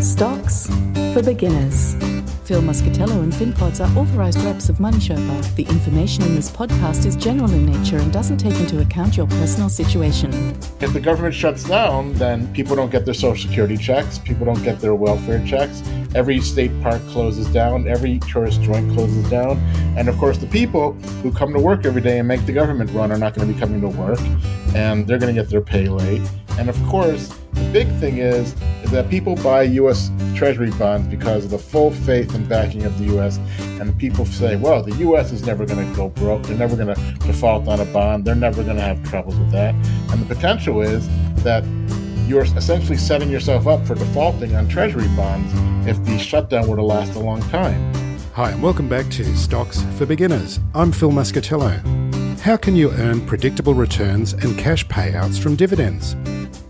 Stocks for beginners. Phil Muscatello and FinPods are authorized reps of Money Sherpa. The information in this podcast is general in nature and doesn't take into account your personal situation. If the government shuts down, then people don't get their social security checks, people don't get their welfare checks. Every state park closes down, every tourist joint closes down. And of course, the people who come to work every day and make the government run are not going to be coming to work, and they're going to get their pay late. And of course, big thing is, is that people buy U.S. Treasury bonds because of the full faith and backing of the U.S. And people say, well, the U.S. is never going to go broke. They're never going to default on a bond. They're never going to have troubles with that. And the potential is that you're essentially setting yourself up for defaulting on Treasury bonds if the shutdown were to last a long time. Hi, and welcome back to Stocks for Beginners. I'm Phil Muscatello. How can you earn predictable returns and cash payouts from dividends?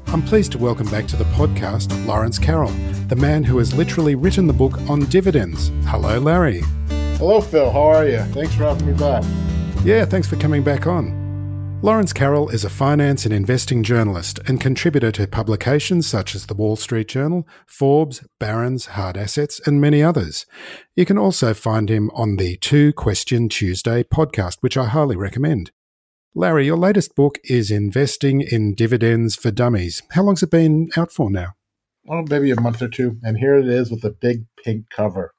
I'm pleased to welcome back to the podcast Lawrence Carrel, the man who has literally written the book on dividends. Hello, Larry. Hello, Phil. How are you? Thanks for having me back. Yeah, thanks for coming back on. Lawrence Carrel is a finance and investing journalist and contributor to publications such as the Wall Street Journal, Forbes, Barron's, Hard Assets, and many others. You can also find him on the Two Question Tuesday podcast, which I highly recommend. Larry, your latest book is Investing in Dividends for Dummies. How long's it been out for now? Well, maybe a month or two. And here it is with a big pink cover.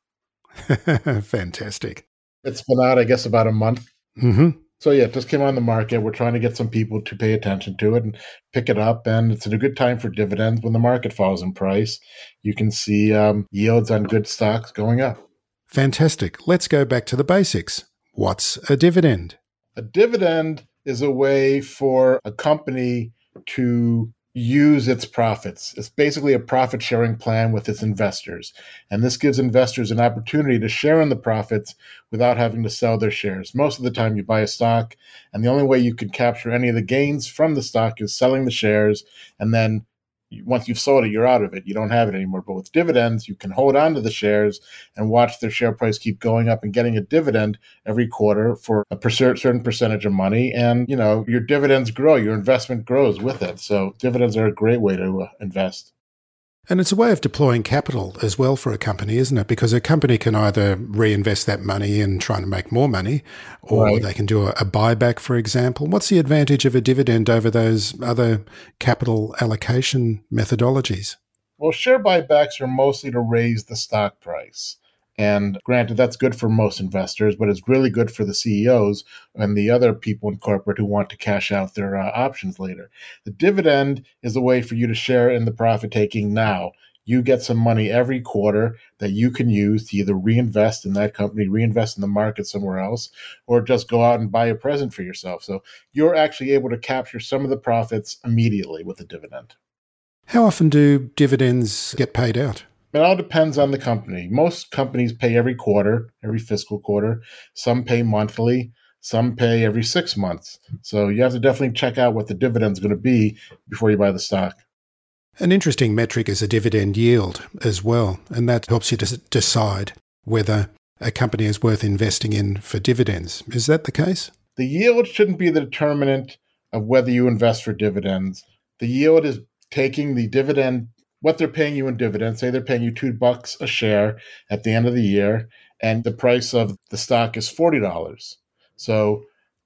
Fantastic. It's been out, I guess, about a month. Mm-hmm. So, yeah, it just came on the market. We're trying to get some people to pay attention to it and pick it up. And it's a good time for dividends when the market falls in price. You can see um, yields on good stocks going up. Fantastic. Let's go back to the basics. What's a dividend? A dividend is a way for a company to use its profits. It's basically a profit sharing plan with its investors. And this gives investors an opportunity to share in the profits without having to sell their shares. Most of the time, you buy a stock, and the only way you can capture any of the gains from the stock is selling the shares and then once you've sold it, you're out of it. You don't have it anymore. But with dividends, you can hold on to the shares and watch their share price keep going up and getting a dividend every quarter for a certain percentage of money. And, you know, your dividends grow, your investment grows with it. So dividends are a great way to uh, invest. And it's a way of deploying capital as well for a company, isn't it? Because a company can either reinvest that money in trying to make more money, or right. they can do a, a, buyback, for example. What's the advantage of a dividend over those other capital allocation methodologies? Well, share buybacks are mostly to raise the stock price. And granted, that's good for most investors, but it's really good for the CEOs and the other people in corporate who want to cash out their uh, options later. The dividend is a way for you to share in the profit taking now. You get some money every quarter that you can use to either reinvest in that company, reinvest in the market somewhere else, or just go out and buy a present for yourself. So you're actually able to capture some of the profits immediately with a dividend. How often do dividends get paid out? It all depends on the company. Most companies pay every quarter, every fiscal quarter. Some pay monthly. Some pay every six months. So you have to definitely check out what the dividend's going to be before you buy the stock. An interesting metric is a dividend yield as well, and that helps you to decide whether a company is worth investing in for dividends. Is that the case? The yield shouldn't be the determinant of whether you invest for dividends. The yield is taking the dividend what they're paying you in dividends. Say they're paying you two bucks a share at the end of the year, and the price of the stock is forty dollars. So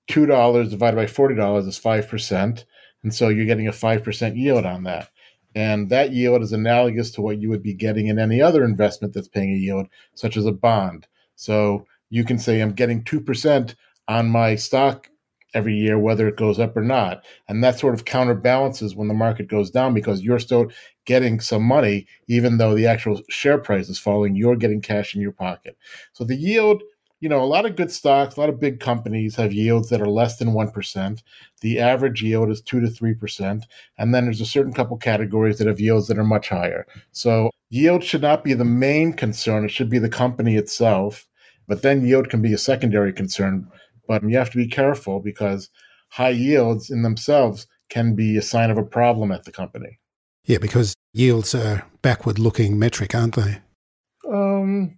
two dollars divided by forty dollars is five percent, and so you're getting a five percent yield on that. And that yield is analogous to what you would be getting in any other investment that's paying a yield, such as a bond. So you can say, I'm getting 2% on my stock every year, whether it goes up or not. And that sort of counterbalances when the market goes down because you're still getting some money, even though the actual share price is falling, you're getting cash in your pocket. So the yield you know, a lot of good stocks, a lot of big companies have yields that are less than 1%. The average yield is 2 to 3%. And then there's a certain couple categories that have yields that are much higher. So yield should not be the main concern. It should be the company itself. But then yield can be a secondary concern. But you have to be careful because high yields in themselves can be a sign of a problem at the company. Yeah, because yields are backward looking metric, aren't they? Um,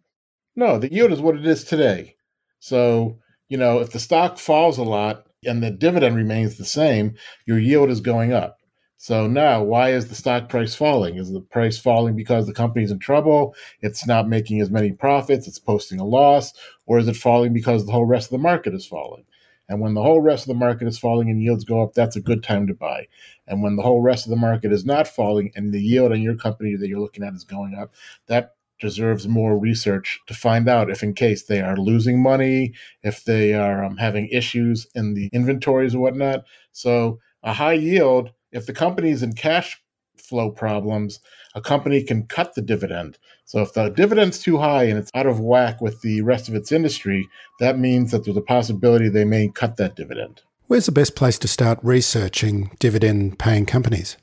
no, the yield is what it is today. So, you know, if the stock falls a lot and the dividend remains the same, your yield is going up. So now, why is the stock price falling? Is the price falling because the company's in trouble? It's not making as many profits, it's posting a loss, or is it falling because the whole rest of the market is falling? And when the whole rest of the market is falling and yields go up, that's a good time to buy. And when the whole rest of the market is not falling and the yield on your company that you're looking at is going up, that deserves more research to find out if, in case they are losing money, if they are um, having issues in the inventories or whatnot. So, a high yield, if the company is in cash flow problems, a company can cut the dividend. So, if the dividend's too high and it's out of whack with the rest of its industry, that means that there's a possibility they may cut that dividend. Where's the best place to start researching dividend paying companies?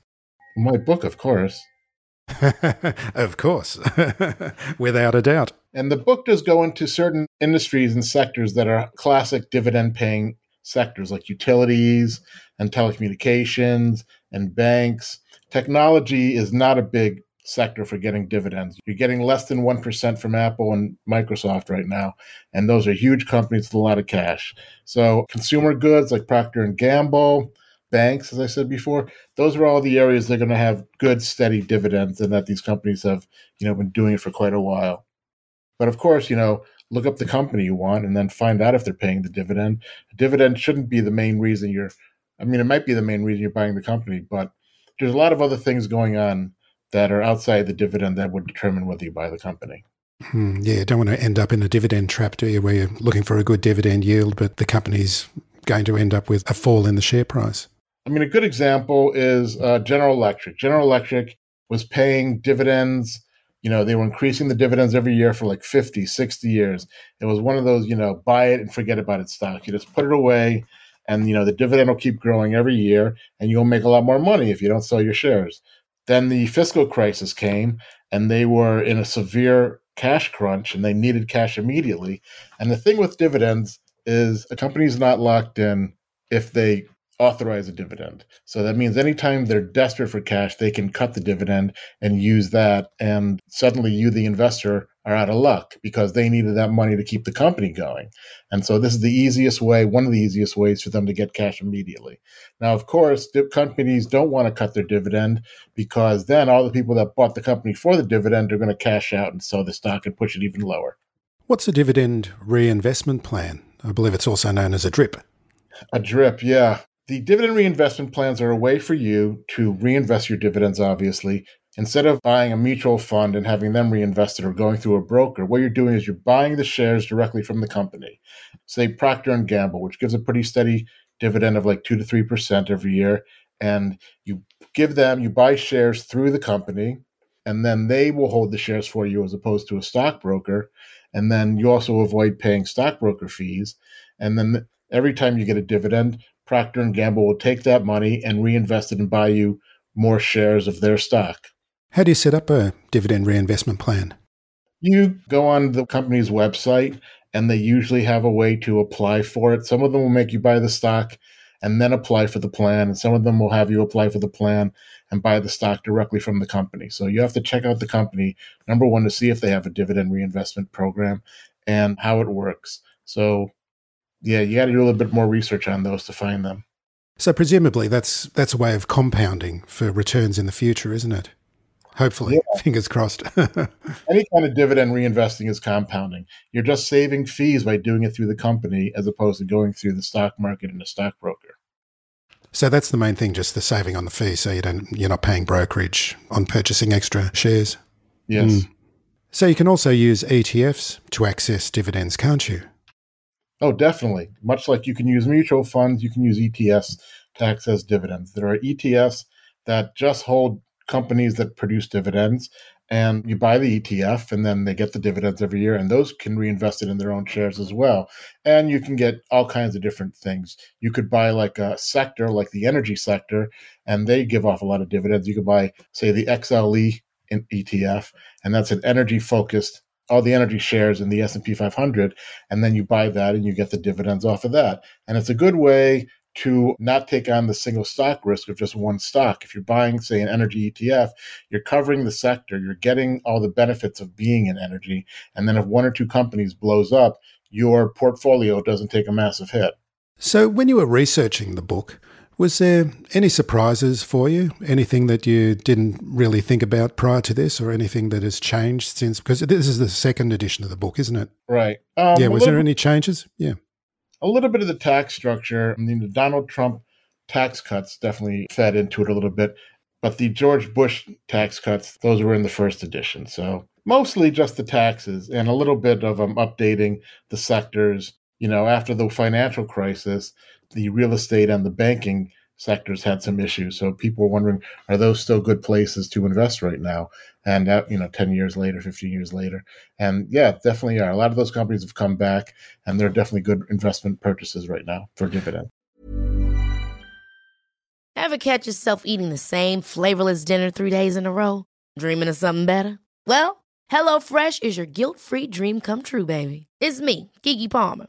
My book, of course. of course, without a doubt. And the book does go into certain industries and sectors that are classic dividend paying sectors like utilities and telecommunications and banks. Technology is not a big sector for getting dividends. You're getting less than 1% from Apple and Microsoft right now, and those are huge companies with a lot of cash. So consumer goods like Procter and Gamble, banks, as I said before, those are all the areas they're going to have good, steady dividends, and that these companies have, you know, been doing it for quite a while. But of course, you know, look up the company you want and then find out if they're paying the dividend. A dividend shouldn't be the main reason you're. I mean, it might be the main reason you're buying the company, but there's a lot of other things going on that are outside the dividend that would determine whether you buy the company. Hmm, yeah, you don't want to end up in a dividend trap, do you, where you're looking for a good dividend yield, but the company's going to end up with a fall in the share price. I mean, a good example is uh, General Electric. General Electric was paying dividends. You know, they were increasing the dividends every year for like 50, 60 years. It was one of those, you know, buy it and forget about it stock. You just put it away and, you know, the dividend will keep growing every year and you'll make a lot more money if you don't sell your shares. Then the fiscal crisis came and they were in a severe cash crunch and they needed cash immediately. And the thing with dividends is a company's not locked in if they authorize a dividend. So that means anytime they're desperate for cash, they can cut the dividend and use that. And suddenly you, the investor, are out of luck because they needed that money to keep the company going. And so this is the easiest way, one of the easiest ways for them to get cash immediately. Now, of course, companies don't want to cut their dividend because then all the people that bought the company for the dividend are going to cash out and sell the stock and push it even lower. What's a dividend reinvestment plan? I believe it's also known as a DRIP. A DRIP, yeah. The dividend reinvestment plans are a way for you to reinvest your dividends, obviously. Instead of buying a mutual fund and having them reinvested or going through a broker, what you're doing is you're buying the shares directly from the company. Say Procter and Gamble, which gives a pretty steady dividend of like 2 to 3% every year, and you give them you buy shares through the company and then they will hold the shares for you as opposed to a stockbroker and then you also avoid paying stockbroker fees and then every time you get a dividend Procter and Gamble will take that money and reinvest it and buy you more shares of their stock. How do you set up a dividend reinvestment plan? You go on the company's website and they usually have a way to apply for it. Some of them will make you buy the stock and then apply for the plan, and some of them will have you apply for the plan and buy the stock directly from the company. So you have to check out the company, number one, to see if they have a dividend reinvestment program and how it works. So yeah, you got to do a little bit more research on those to find them. So presumably that's that's a way of compounding for returns in the future, isn't it? Hopefully, yeah. fingers crossed. Any kind of dividend reinvesting is compounding. You're just saving fees by doing it through the company as opposed to going through the stock market and a stockbroker. So that's the main thing, just the saving on the fee. So you don't you're not paying brokerage on purchasing extra shares. Yes. Mm. So you can also use ETFs to access dividends, can't you? Oh, definitely. Much like you can use mutual funds, you can use ETFs to access dividends. There are ETFs that just hold companies that produce dividends and you buy the ETF and then they get the dividends every year and those can reinvest it in their own shares as well. And you can get all kinds of different things. You could buy like a sector like the energy sector and they give off a lot of dividends. You could buy say the XLE in ETF and that's an energy focused all the energy shares in the S&P 500 and then you buy that and you get the dividends off of that. And it's a good way to not take on the single stock risk of just one stock. If you're buying, say, an energy ETF, you're covering the sector, you're getting all the benefits of being in energy. And then if one or two companies blows up, your portfolio doesn't take a massive hit. So when you were researching the book, was there any surprises for you? Anything that you didn't really think about prior to this, or anything that has changed since? Because this is the second edition of the book, isn't it? Right. Um, yeah. Was there any changes? Yeah a little bit of the tax structure. I mean, the Donald Trump tax cuts definitely fed into it a little bit, but the George Bush tax cuts, those were in the first edition. So mostly just the taxes and a little bit of um, updating the sectors. You know, after the financial crisis, the real estate and the banking sectors had some issues. So people were wondering, are those still good places to invest right now? And uh, you know, ten years later, fifteen years later, and yeah, definitely are. A lot of those companies have come back, and they're definitely good investment purchases right now for dividend. Ever catch yourself eating the same flavorless dinner three days in a row, dreaming of something better? Well, HelloFresh is your guilt-free dream come true, baby. It's me, Keke Palmer.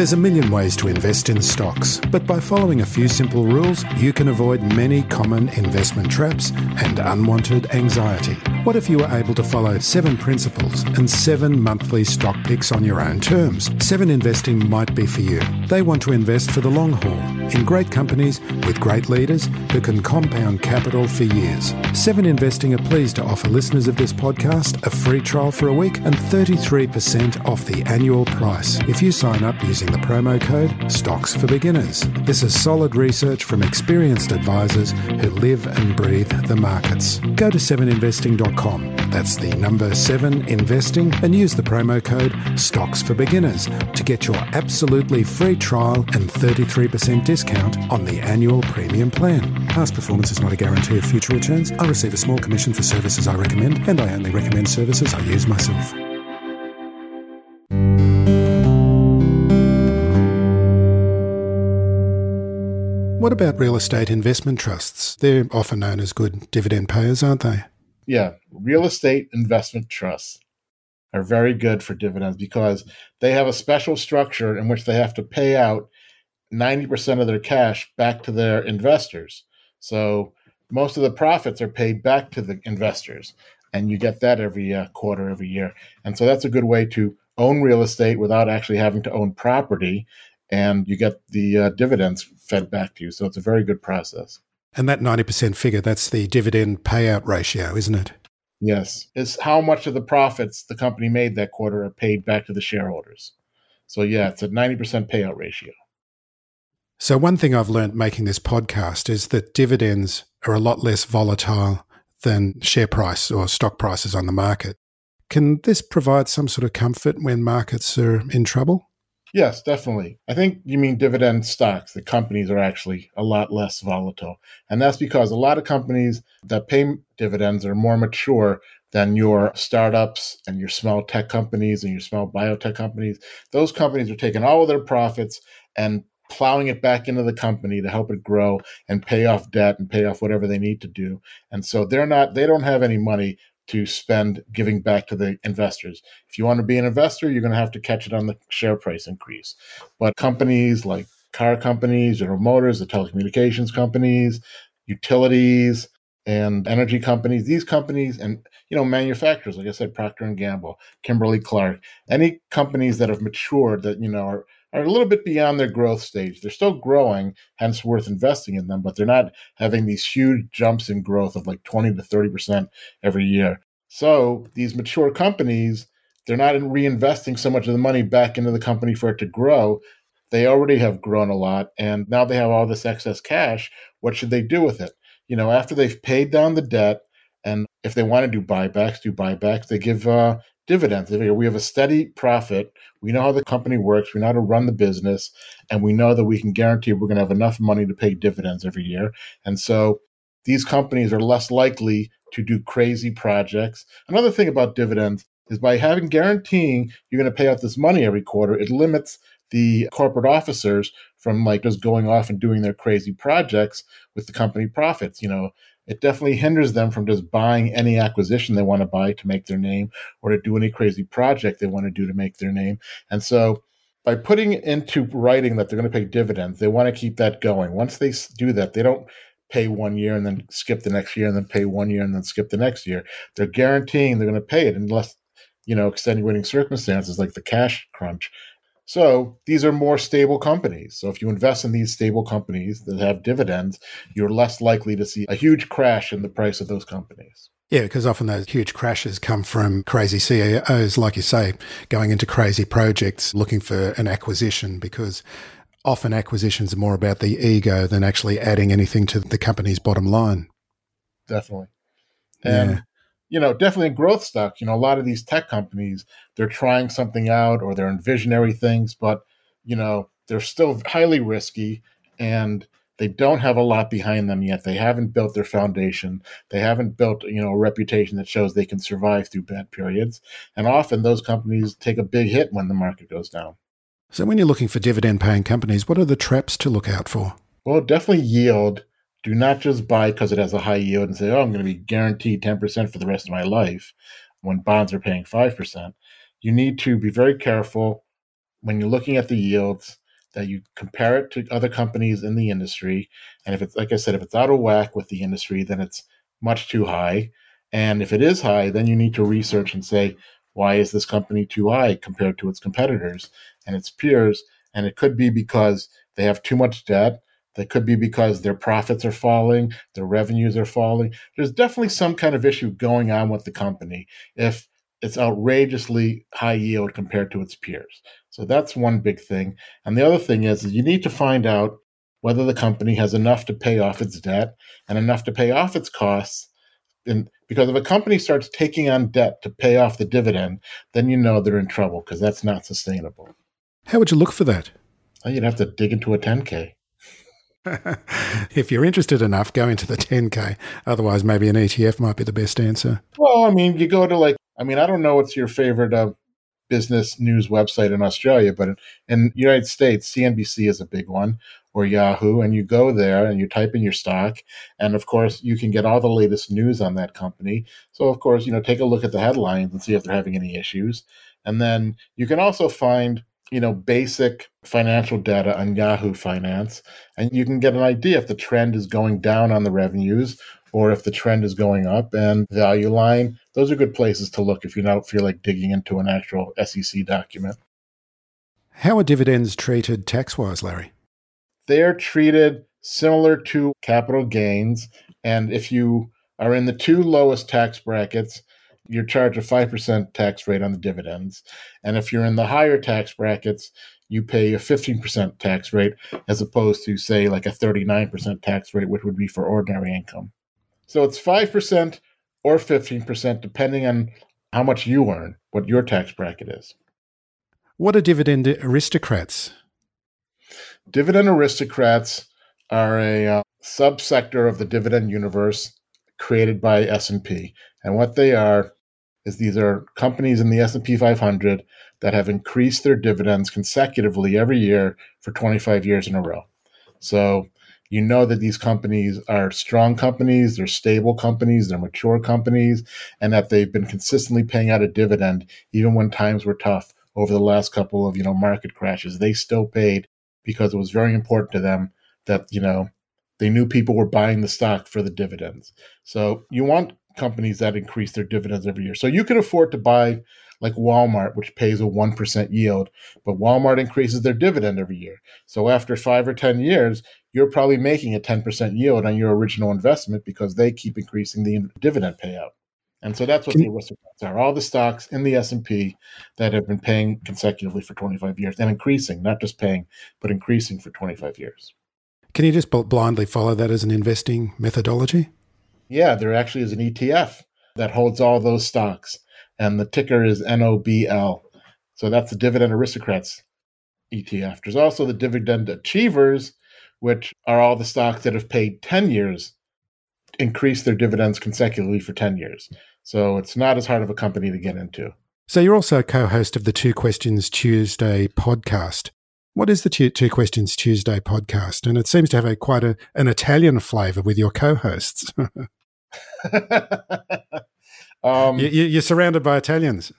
There's a million ways to invest in stocks, but by following a few simple rules, you can avoid many common investment traps and unwanted anxiety. What if you were able to follow seven principles and seven monthly stock picks on your own terms? Seven Investing might be for you. They want to invest for the long haul in great companies with great leaders who can compound capital for years. Seven Investing are pleased to offer listeners of this podcast a free trial for a week and 33% off the annual price if you sign up using the promo code Stocks for Beginners. This is solid research from experienced advisors who live and breathe the markets. Go to 7investing.com. That's the number 7 investing and use the promo code Stocks for Beginners to get your absolutely free trial and 33% discount on the annual premium plan. Past performance is not a guarantee of future returns. I receive a small commission for services I recommend, and I only recommend services I use myself. What about real estate investment trusts? They're often known as good dividend payers, aren't they? Yeah, real estate investment trusts are very good for dividends because they have a special structure in which they have to pay out 90% of their cash back to their investors. So most of the profits are paid back to the investors, and you get that every uh, quarter, every year. And so that's a good way to own real estate without actually having to own property and you get the uh, dividends fed back to you. So it's a very good process. And that 90% figure, that's the dividend payout ratio, isn't it? Yes. It's how much of the profits the company made that quarter are paid back to the shareholders. So, yeah, it's a 90% payout ratio. So, one thing I've learned making this podcast is that dividends are a lot less volatile than share price or stock prices on the market. Can this provide some sort of comfort when markets are in trouble? Yes, definitely. I think you mean dividend stocks. The companies are actually a lot less volatile. And that's because a lot of companies that pay dividends are more mature than your startups and your small tech companies and your small biotech companies. Those companies are taking all of their profits and plowing it back into the company to help it grow and pay off debt and pay off whatever they need to do. And so they're not they don't have any money to spend giving back to the investors. If you want to be an investor, you're going to have to catch it on the share price increase. But companies like car companies, General Motors, the telecommunications companies, utilities, and energy companies, these companies and you know manufacturers, like I said, Procter and Gamble, Kimberly Clark, any companies that have matured that you know are are a little bit beyond their growth stage. They're still growing, hence worth investing in them, but they're not having these huge jumps in growth of like 20 to 30% every year. So these mature companies, they're not reinvesting so much of the money back into the company for it to grow. They already have grown a lot, and now they have all this excess cash. What should they do with it? You know, after they've paid down the debt, and if they want to do buybacks, do buybacks. They give uh, dividends. We have a steady profit. We know how the company works. We know how to run the business, and we know that we can guarantee we're going to have enough money to pay dividends every year. And so these companies are less likely to do crazy projects. Another thing about dividends is by having guaranteeing you're going to pay out this money every quarter, it limits the corporate officers from like just going off and doing their crazy projects with the company profits. You know, it definitely hinders them from just buying any acquisition they want to buy to make their name or to do any crazy project they want to do to make their name. And so by putting into writing that they're going to pay dividends, they want to keep that going. Once they do that, they don't pay one year and then skip the next year and then pay one year and then skip the next year. They're guaranteeing they're going to pay it unless, you know, extenuating circumstances like the cash crunch. So these are more stable companies. So if you invest in these stable companies that have dividends, you're less likely to see a huge crash in the price of those companies. Yeah, because often those huge crashes come from crazy CEOs, like you say, going into crazy projects looking for an acquisition because often acquisitions are more about the ego than actually adding anything to the company's bottom line. Definitely. And, yeah. You know, definitely in growth stock, you know, a lot of these tech companies, they're trying something out or they're in visionary things, but, you know, they're still highly risky and they don't have a lot behind them yet. They haven't built their foundation. They haven't built, you know, a reputation that shows they can survive through bad periods. And often those companies take a big hit when the market goes down. So, when you're looking for dividend paying companies, what are the traps to look out for? Well, definitely yield. Do not just buy because it has a high yield and say, oh, I'm going to be guaranteed 10% for the rest of my life when bonds are paying 5%. You need to be very careful when you're looking at the yields that you compare it to other companies in the industry. And if it's, like I said, if it's out of whack with the industry, then it's much too high. And if it is high, then you need to research and say, why is this company too high compared to its competitors? and its peers. And it could be because they have too much debt. That could be because their profits are falling, their revenues are falling. There's definitely some kind of issue going on with the company if it's outrageously high yield compared to its peers. So that's one big thing. And the other thing is, you need to find out whether the company has enough to pay off its debt and enough to pay off its costs. And because if a company starts taking on debt to pay off the dividend, then you know they're in trouble because that's not sustainable. How would you look for that? You'd have to dig into a 10K. if you're interested enough, go into the 10K. Otherwise, maybe an ETF might be the best answer. Well, I mean, you go to like, I mean, I don't know what's your favorite uh, business news website in Australia, but in United States, CNBC is a big one or Yahoo, and you go there and you type in your stock, and of course you can get all the latest news on that company. So of course, you know, take a look at the headlines and see if they're having any issues, and then you can also find you know, basic financial data on Yahoo Finance, and you can get an idea if the trend is going down on the revenues or if the trend is going up. And Value Line, those are good places to look if you don't feel like digging into an actual SEC document. How are dividends treated tax wise, Larry? They're treated similar to capital gains. And if you are in the two lowest tax brackets, you're charged a 5% tax rate on the dividends. And if you're in the higher tax brackets, you pay a 15% tax rate as opposed to, say, like a 39% tax rate, which would be for ordinary income. So it's 5% or 15%, depending on how much you earn, what your tax bracket is. What are dividend aristocrats? Dividend aristocrats are a uh, subsector of the dividend universe created by S&P. And what they are is these are companies in the S&P 500 that have increased their dividends consecutively every year for 25 years in a row. So you know that these companies are strong companies, they're stable companies, they're mature companies, and that they've been consistently paying out a dividend even when times were tough over the last couple of, you know, market crashes. They still paid because it was very important to them that, you know, they knew people were buying the stock for the dividends. So you want companies that increase their dividends every year. So you can afford to buy like Walmart, which pays a 1% yield, but Walmart increases their dividend every year. So after five or 10 years, you're probably making a 10% yield on your original investment because they keep increasing the dividend payout. And so that's what Can the aristocrats are. All the stocks in the S&P that have been paying consecutively for 25 years and increasing, not just paying, but increasing for 25 years. Can you just blindly follow that as an investing methodology? Yeah, there actually is an ETF that holds all those stocks, and the ticker is NOBL. So that's the Dividend Aristocrats ETF. There's also the Dividend Achievers, which are all the stocks that have paid 10 years, increase their dividends consecutively for 10 years. So it's not as hard of a company to get into. So you're also co host of the Two Questions Tuesday podcast. What is the Two, Two Questions Tuesday podcast? And it seems to have a quite a, an Italian flavor with your co hosts. um, you, you're surrounded by Italians.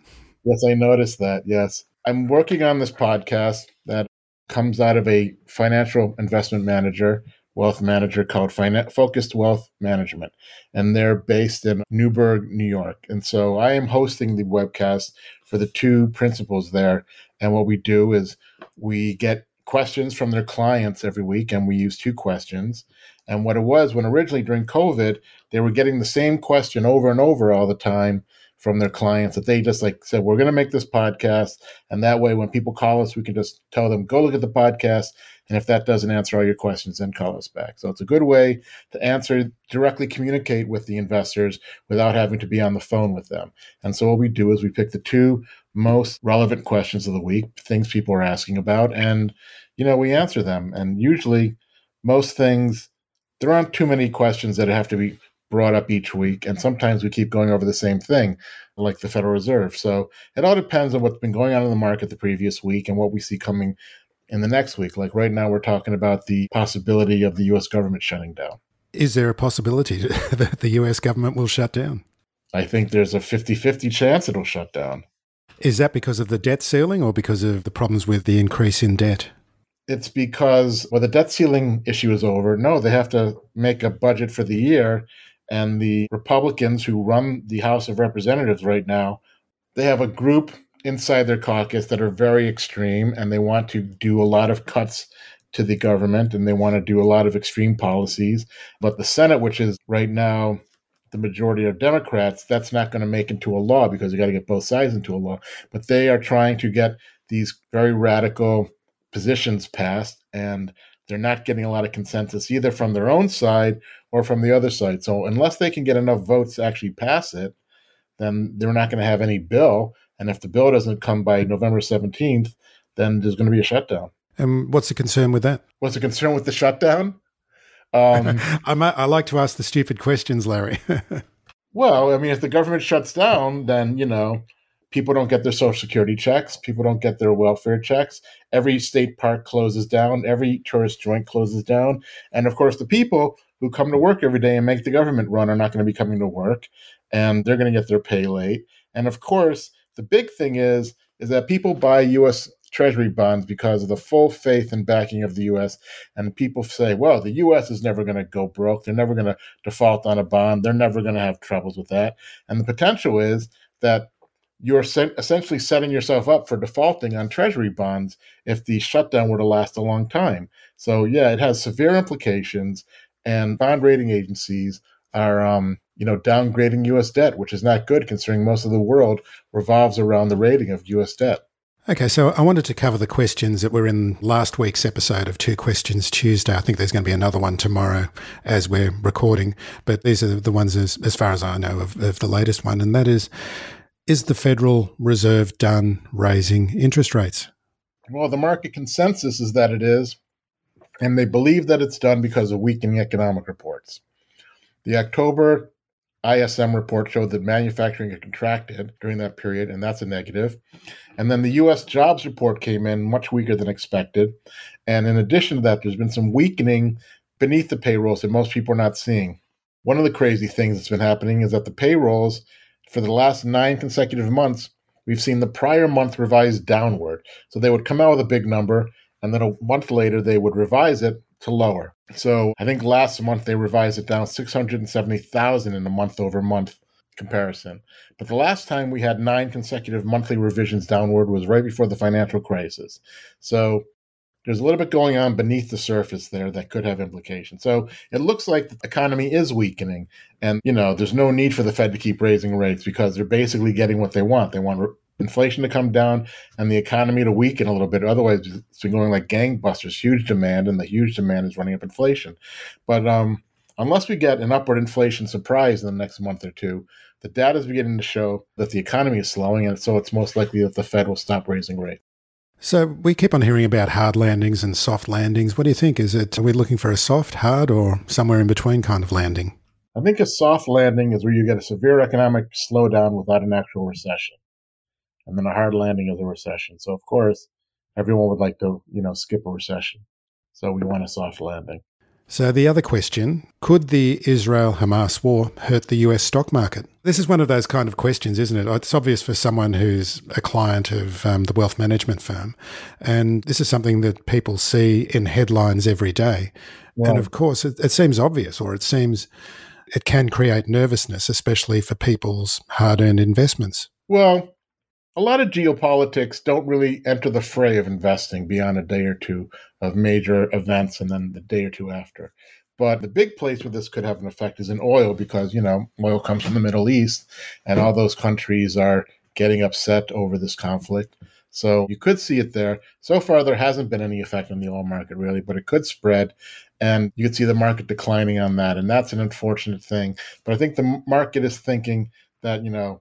Yes, I noticed that. Yes. I'm working on this podcast that comes out of a financial investment manager wealth manager called Focused Wealth Management, and they're based in Newburgh, New York. And so I am hosting the webcast for the two principals there. And what we do is we get questions from their clients every week, and we use two questions. And what it was when originally during COVID, they were getting the same question over and over all the time from their clients that they just like said, we're going to make this podcast. And that way, when people call us, we can just tell them, go look at the podcast. And if that doesn't answer all your questions, then call us back. So it's a good way to answer, directly communicate with the investors without having to be on the phone with them. And so what we do is we pick the two most relevant questions of the week, things people are asking about, and, you know, we answer them. And usually, most things, there aren't too many questions that have to be brought up each week. And sometimes we keep going over the same thing, like the Federal Reserve. So it all depends on what's been going on in the market the previous week and what we see coming in the next week. Like right now, we're talking about the possibility of the U.S. government shutting down. Is there a possibility that the U.S. government will shut down? I think there's a 50 50 chance it'll shut down. Is that because of the debt ceiling or because of the problems with the increase in debt? It's because, well, the debt ceiling issue is over. No, they have to make a budget for the year and the Republicans who run the House of Representatives right now, they have a group inside their caucus that are very extreme and they want to do a lot of cuts to the government and they want to do a lot of extreme policies. But the Senate, which is right now the majority of Democrats, that's not going to make into a law because you got to get both sides into a law. But they are trying to get these very radical positions passed and they're not getting a lot of consensus either from their own side or from the other side. So unless they can get enough votes to actually pass it, then they're not going to have any bill. And if the bill doesn't come by November 17th, then there's going to be a shutdown. And what's the concern with that? What's the concern with the shutdown? Um, I, might, I like to ask the stupid questions, Larry. well, I mean, if the government shuts down, then, you know, people don't get their social security checks. People don't get their welfare checks. Every state park closes down. Every tourist joint closes down. And of course the people who come to work every day and make the government run are not going to be coming to work and they're going to get their pay late. And of course the big thing is is that people buy us treasury bonds because of the full faith and backing of the US and people say well the US is never going to go broke. They're never going to default on a bond. They're never going to have troubles with that. And the potential is that you're essentially setting yourself up for defaulting on treasury bonds if the shutdown were to last a long time. So yeah, it has severe implications, and bond rating agencies are, um, you know, downgrading U.S. debt, which is not good considering most of the world revolves around the rating of U.S. debt. Okay, so I wanted to cover the questions that were in last week's episode of Two Questions Tuesday. I think there's going to be another one tomorrow as we're recording, but these are the ones as, as far as I know of, of the latest one, and that is is the Federal Reserve done raising interest rates? Well, the market consensus is that it is, and they believe that it's done because of weakening economic reports. The October ISM report showed that manufacturing had contracted during that period, and that's a negative. And then the US jobs report came in much weaker than expected. And in addition to that, there's been some weakening beneath the payrolls that most people are not seeing. One of the crazy things that's been happening is that the payrolls for the last nine consecutive months, we've seen the prior month revised downward. So they would come out with a big number, and then a month later, they would revise it to lower. So I think last month they revised it down 670,000 in a month over month comparison. But the last time we had nine consecutive monthly revisions downward was right before the financial crisis. So there's a little bit going on beneath the surface there that could have implications. So it looks like the economy is weakening, and you know there's no need for the Fed to keep raising rates because they're basically getting what they want. They want inflation to come down and the economy to weaken a little bit. Otherwise, it's been going like gangbusters, huge demand, and the huge demand is running up inflation. But um, unless we get an upward inflation surprise in the next month or two, the data is beginning to show that the economy is slowing, and so it's most likely that the Fed will stop raising rates. So we keep on hearing about hard landings and soft landings. What do you think? Is it are we looking for a soft, hard, or somewhere in between kind of landing? I think a soft landing is where you get a severe economic slowdown without an actual recession, and then a hard landing is a recession. So of course, everyone would like to you know skip a recession. So we want a soft landing. So, the other question could the Israel Hamas war hurt the US stock market? This is one of those kind of questions, isn't it? It's obvious for someone who's a client of um, the wealth management firm. And this is something that people see in headlines every day. Yeah. And of course, it, it seems obvious or it seems it can create nervousness, especially for people's hard earned investments. Well, a lot of geopolitics don't really enter the fray of investing beyond a day or two of major events and then the day or two after. But the big place where this could have an effect is in oil because, you know, oil comes from the Middle East and all those countries are getting upset over this conflict. So you could see it there. So far, there hasn't been any effect on the oil market, really, but it could spread. And you could see the market declining on that. And that's an unfortunate thing. But I think the market is thinking that, you know,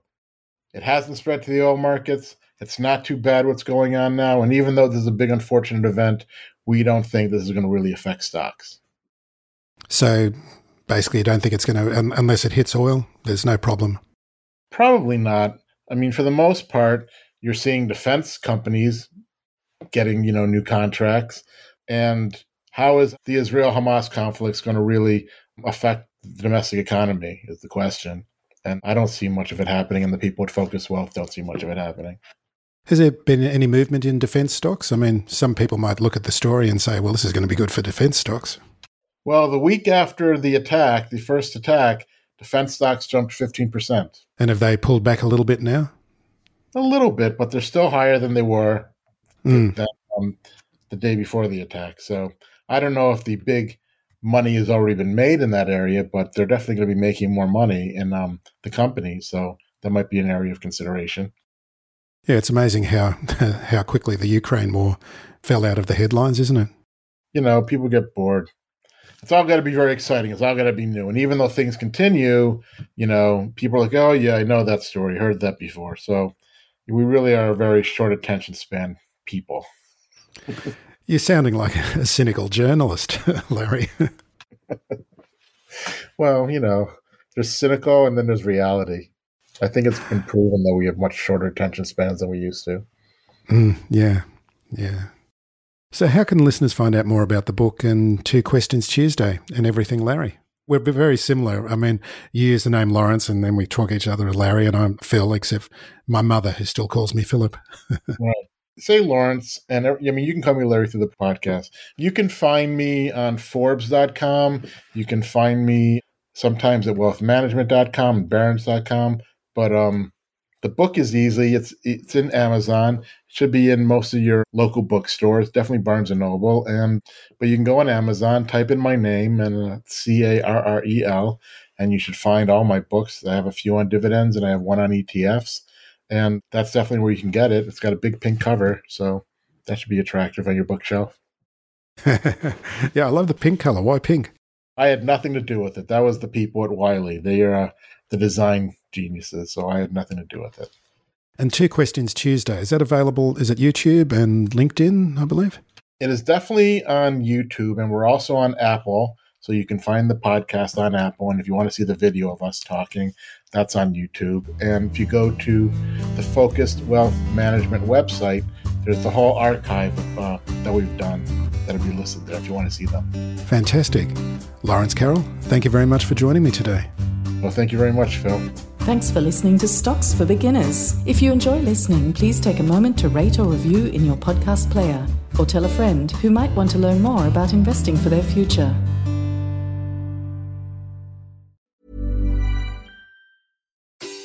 it hasn't spread to the oil markets. It's not too bad what's going on now. And even though this is a big unfortunate event, we don't think this is going to really affect stocks. So basically, you don't think it's going to, unless it hits oil, there's no problem? Probably not. I mean, for the most part, you're seeing defense companies getting, you know, new contracts. And how is the Israel Hamas conflict going to really affect the domestic economy is the question. And I don't see much of it happening, and the people with Focus Wealth don't see much of it happening. Has there been any movement in defence stocks? I mean, some people might look at the story and say, well, this is going to be good for defence stocks. Well, the week after the attack, the first attack, defence stocks jumped 15%. And have they pulled back a little bit now? A little bit, but they're still higher than they were mm. um, the day before the attack. So I don't know if the big money has already been made in that area, but they're definitely going to be making more money in um, the company. So that might be an area of consideration. Yeah, it's amazing how how quickly the Ukraine war fell out of the headlines, isn't it? You know, people get bored. It's all got to be very exciting. It's all got to be new. And even though things continue, you know, people are like, "Oh yeah, I know that story. Heard that before." So we really are a very short attention span people. You're sounding like a cynical journalist, Larry. well, you know, there's cynical and then there's reality. I think it's been proven that we have much shorter attention spans than we used to. Mm, yeah, yeah. So, how can listeners find out more about the book and Two Questions Tuesday and everything Larry? We're very similar. I mean, you use the name Lawrence and then we talk each other as Larry, and I'm Phil, except my mother, who still calls me Philip. right say Lawrence, and I mean, you can call me Larry through the podcast. You can find me on Forbes.com. You can find me sometimes at wealthmanagement.com and barrons.com. But um, the book is easy. It's it's in Amazon. It should be in most of your local bookstores. Definitely Barnes and Noble. And but you can go on Amazon, type in my name and uh, C A R R E L, and you should find all my books. I have a few on dividends, and I have one on ETFs and that's definitely where you can get it. It's got a big pink cover, so that should be attractive on your bookshelf. yeah, I love the pink color. Why pink? I had nothing to do with it. That was the people at Wiley. They are uh, the design geniuses, so I had nothing to do with it. And Two Questions Tuesday, is that available? Is it YouTube and LinkedIn, I believe? It is definitely on YouTube, and we're also on Apple. So you can find the podcast on Apple. And if you want to see the video of us talking, that's on YouTube. And if you go to the Focused Wealth Management website, there's the whole archive of, uh, that we've done that'll be listed there if you want to see them. Fantastic. Lawrence Carrel, thank you very much for joining me today. Well, thank you very much, Phil. Thanks for listening to Stocks for Beginners. If you enjoy listening, please take a moment to rate or review in your podcast player or tell a friend who might want to learn more about investing for their future.